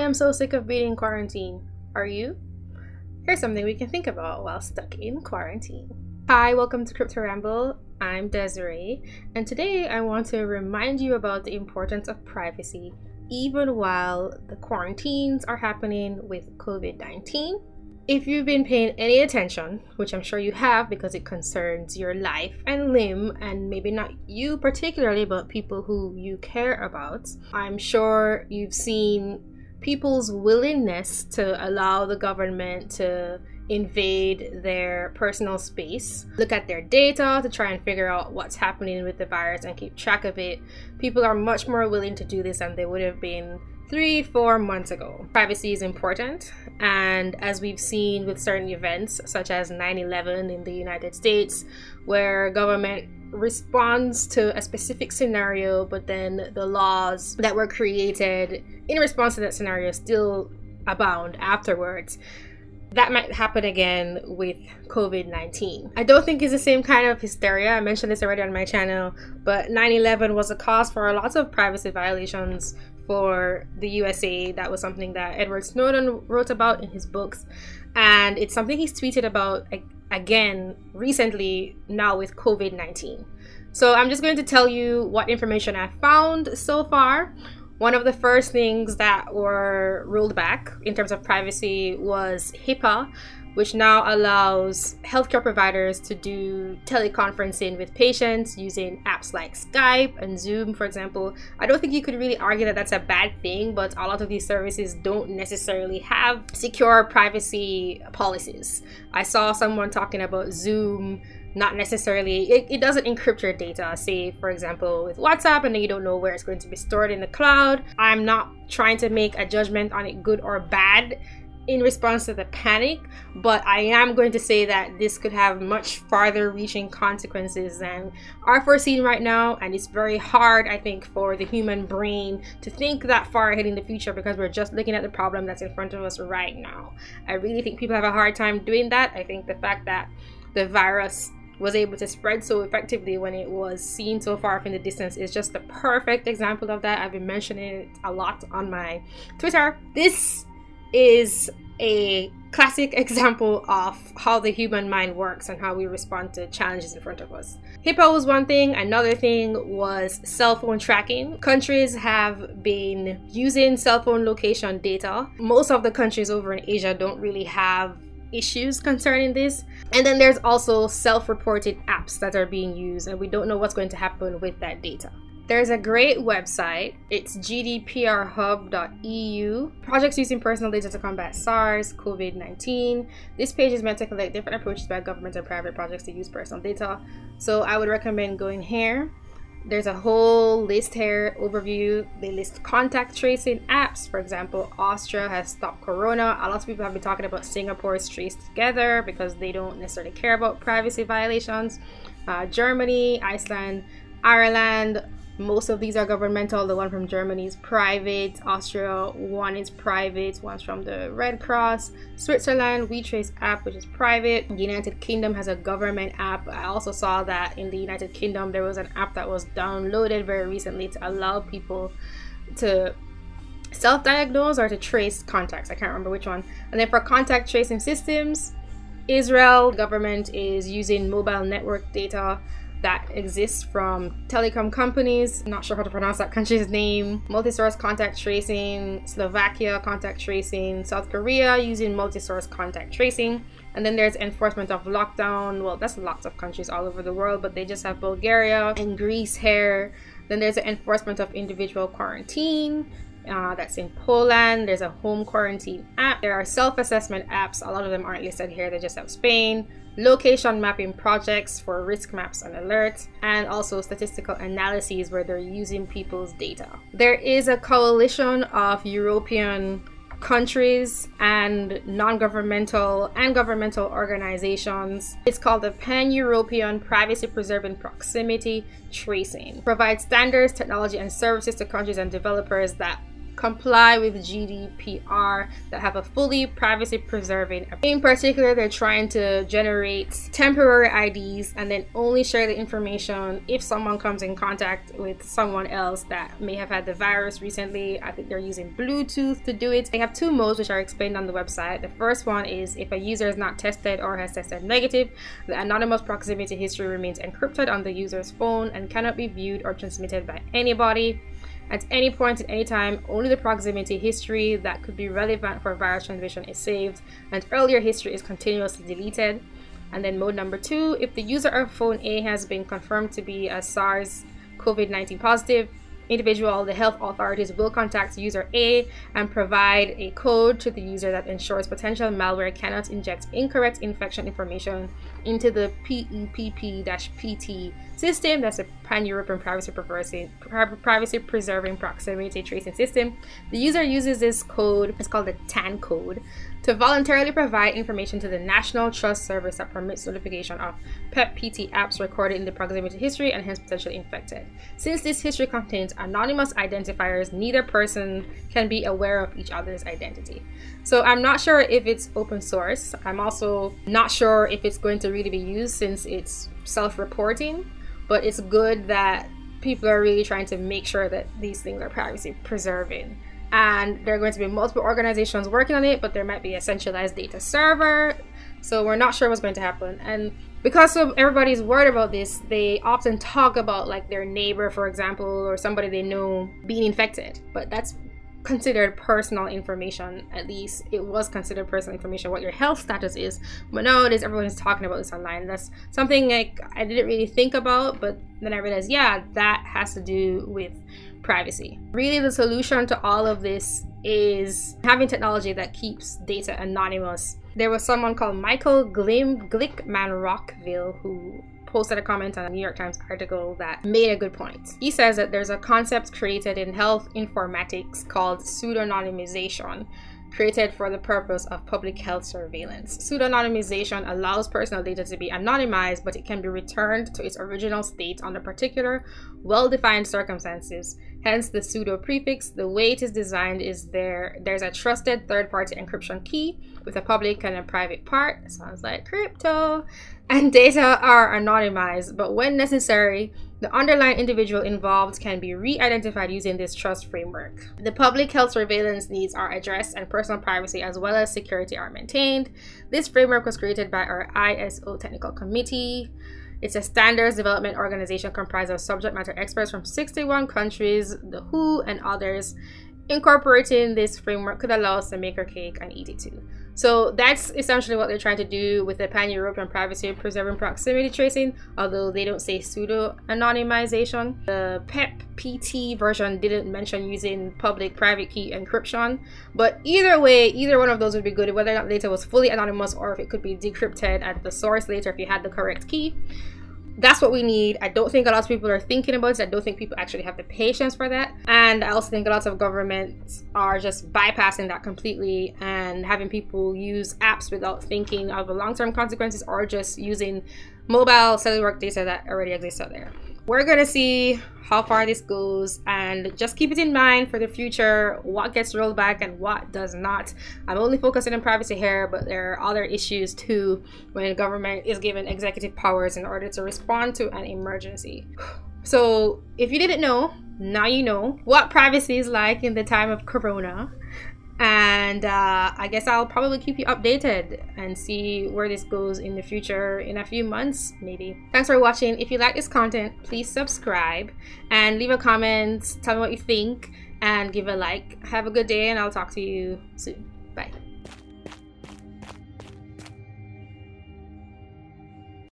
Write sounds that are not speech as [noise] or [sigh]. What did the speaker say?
am so sick of being in quarantine. Are you? Here's something we can think about while stuck in quarantine. Hi, welcome to Crypto Ramble. I'm Desiree, and today I want to remind you about the importance of privacy even while the quarantines are happening with COVID 19 if you've been paying any attention, which I'm sure you have because it concerns your life and limb, and maybe not you particularly, but people who you care about, I'm sure you've seen people's willingness to allow the government to invade their personal space, look at their data to try and figure out what's happening with the virus and keep track of it. People are much more willing to do this than they would have been three, four months ago. Privacy is important, and as we've seen with certain events, such as 9 11 in the United States, where government responds to a specific scenario, but then the laws that were created in response to that scenario still abound afterwards. That might happen again with COVID 19. I don't think it's the same kind of hysteria. I mentioned this already on my channel, but 9 11 was a cause for lots of privacy violations for the USA. That was something that Edward Snowden wrote about in his books. And it's something he's tweeted about again recently now with COVID 19. So I'm just going to tell you what information I found so far. One of the first things that were rolled back in terms of privacy was HIPAA, which now allows healthcare providers to do teleconferencing with patients using apps like Skype and Zoom, for example. I don't think you could really argue that that's a bad thing, but a lot of these services don't necessarily have secure privacy policies. I saw someone talking about Zoom not necessarily it, it doesn't encrypt your data say for example with whatsapp and then you don't know where it's going to be stored in the cloud i'm not trying to make a judgment on it good or bad in response to the panic, but I am going to say that this could have much farther reaching consequences than are foreseen right now. And it's very hard, I think, for the human brain to think that far ahead in the future because we're just looking at the problem that's in front of us right now. I really think people have a hard time doing that. I think the fact that the virus was able to spread so effectively when it was seen so far in the distance is just the perfect example of that. I've been mentioning it a lot on my Twitter. This is a classic [laughs] example of how the human mind works and how we respond to challenges in front of us. HIPAA was one thing, another thing was cell phone tracking. Countries have been using cell phone location data. Most of the countries over in Asia don't really have issues concerning this. And then there's also self reported apps that are being used, and we don't know what's going to happen with that data. There's a great website. It's gdprhub.eu. Projects using personal data to combat SARS, COVID 19. This page is meant to collect different approaches by government and private projects to use personal data. So I would recommend going here. There's a whole list here, overview. They list contact tracing apps. For example, Austria has stopped Corona. A lot of people have been talking about Singapore's Trace Together because they don't necessarily care about privacy violations. Uh, Germany, Iceland, Ireland, most of these are governmental. The one from Germany is private. Austria, one is private. One's from the Red Cross. Switzerland, WeTrace app, which is private. The United Kingdom has a government app. I also saw that in the United Kingdom there was an app that was downloaded very recently to allow people to self-diagnose or to trace contacts. I can't remember which one. And then for contact tracing systems, Israel government is using mobile network data that exists from telecom companies. not sure how to pronounce that country's name. Multi-source contact tracing, Slovakia contact tracing, South Korea using multi-source contact tracing. And then there's enforcement of lockdown. Well, that's lots of countries all over the world, but they just have Bulgaria and Greece here. Then there's the enforcement of individual quarantine. Uh, that's in Poland. There's a home quarantine app. There are self assessment apps. A lot of them aren't listed here, they just have Spain. Location mapping projects for risk maps and alerts, and also statistical analyses where they're using people's data. There is a coalition of European countries and non-governmental and governmental organizations. It's called the Pan-European Privacy Preserving Proximity Tracing. Provides standards, technology, and services to countries and developers that comply with GDPR that have a fully privacy preserving. In particular, they're trying to generate temporary IDs and then only share the information if someone comes in contact with someone else that may have had the virus recently. I think they're using Bluetooth to do it. They have two modes which are explained on the website. The first one is if a user is not tested or has tested negative, the anonymous proximity history remains encrypted on the user's phone and cannot be viewed or transmitted by anybody. At any point in any time, only the proximity history that could be relevant for virus transmission is saved, and earlier history is continuously deleted. And then mode number two, if the user of phone A has been confirmed to be a SARS COVID-19 positive, individual, the health authorities will contact user A and provide a code to the user that ensures potential malware cannot inject incorrect infection information into the PEPP-PT system. That's a pan-European privacy, privacy preserving proximity tracing system. The user uses this code, it's called the TAN code, to voluntarily provide information to the National Trust Service that permits notification of PEPP-PT apps recorded in the proximity history and hence potentially infected. Since this history contains anonymous identifiers, neither person can be aware of each other's identity. So I'm not sure if it's open source. I'm also not sure if it's going to really be used since it's self-reporting, but it's good that people are really trying to make sure that these things are privacy preserving. And there are going to be multiple organizations working on it but there might be a centralized data server. So we're not sure what's going to happen. And because of everybody's worried about this they often talk about like their neighbor for example or somebody they know being infected. But that's considered personal information at least it was considered personal information what your health status is. But nowadays everyone's talking about this online. That's something like i didn't really think about but then i realized yeah that has to do with privacy. Really the solution to all of this is having technology that keeps data anonymous. There was someone called michael Glim glickman rockville who posted a comment on a New York Times article that made a good point. He says that there's a concept created in health informatics called pseudonymization, created for the purpose of public health surveillance. Pseudonymization allows personal data to be anonymized, but it can be returned to its original state under particular, well defined circumstances. Hence the pseudo prefix. The way it is designed is there there's a trusted third party encryption key with a public and a private part. Sounds like crypto. And data are anonymized, but when necessary, the underlying individual involved can be re identified using this trust framework. The public health surveillance needs are addressed, and personal privacy as well as security are maintained. This framework was created by our ISO Technical Committee. It's a standards development organization comprised of subject matter experts from 61 countries, the WHO, and others. Incorporating this framework could allow us to make our cake and eat it too. So that's essentially what they're trying to do with the pan-European privacy preserving proximity tracing, although they don't say pseudo-anonymization. The PEPP-PT version didn't mention using public private key encryption, but either way, either one of those would be good, whether or not data was fully anonymous or if it could be decrypted at the source later if you had the correct key that's what we need. I don't think a lot of people are thinking about it. I don't think people actually have the patience for that. And I also think a lot of governments are just bypassing that completely and having people use apps without thinking of the long term consequences or just using mobile cellular work data that already exists out there we're gonna see how far this goes and just keep it in mind for the future what gets rolled back and what does not. I'm only focusing on privacy here but there are other issues too when government is given executive powers in order to respond to an emergency. So if you didn't know now you know what privacy is like in the time of corona and uh, I guess I'll probably keep you updated and see where this goes in the future in a few months, maybe. Thanks for watching. If you like this content, please subscribe and leave a comment. Tell me what you think and give a like. Have a good day, and I'll talk to you soon.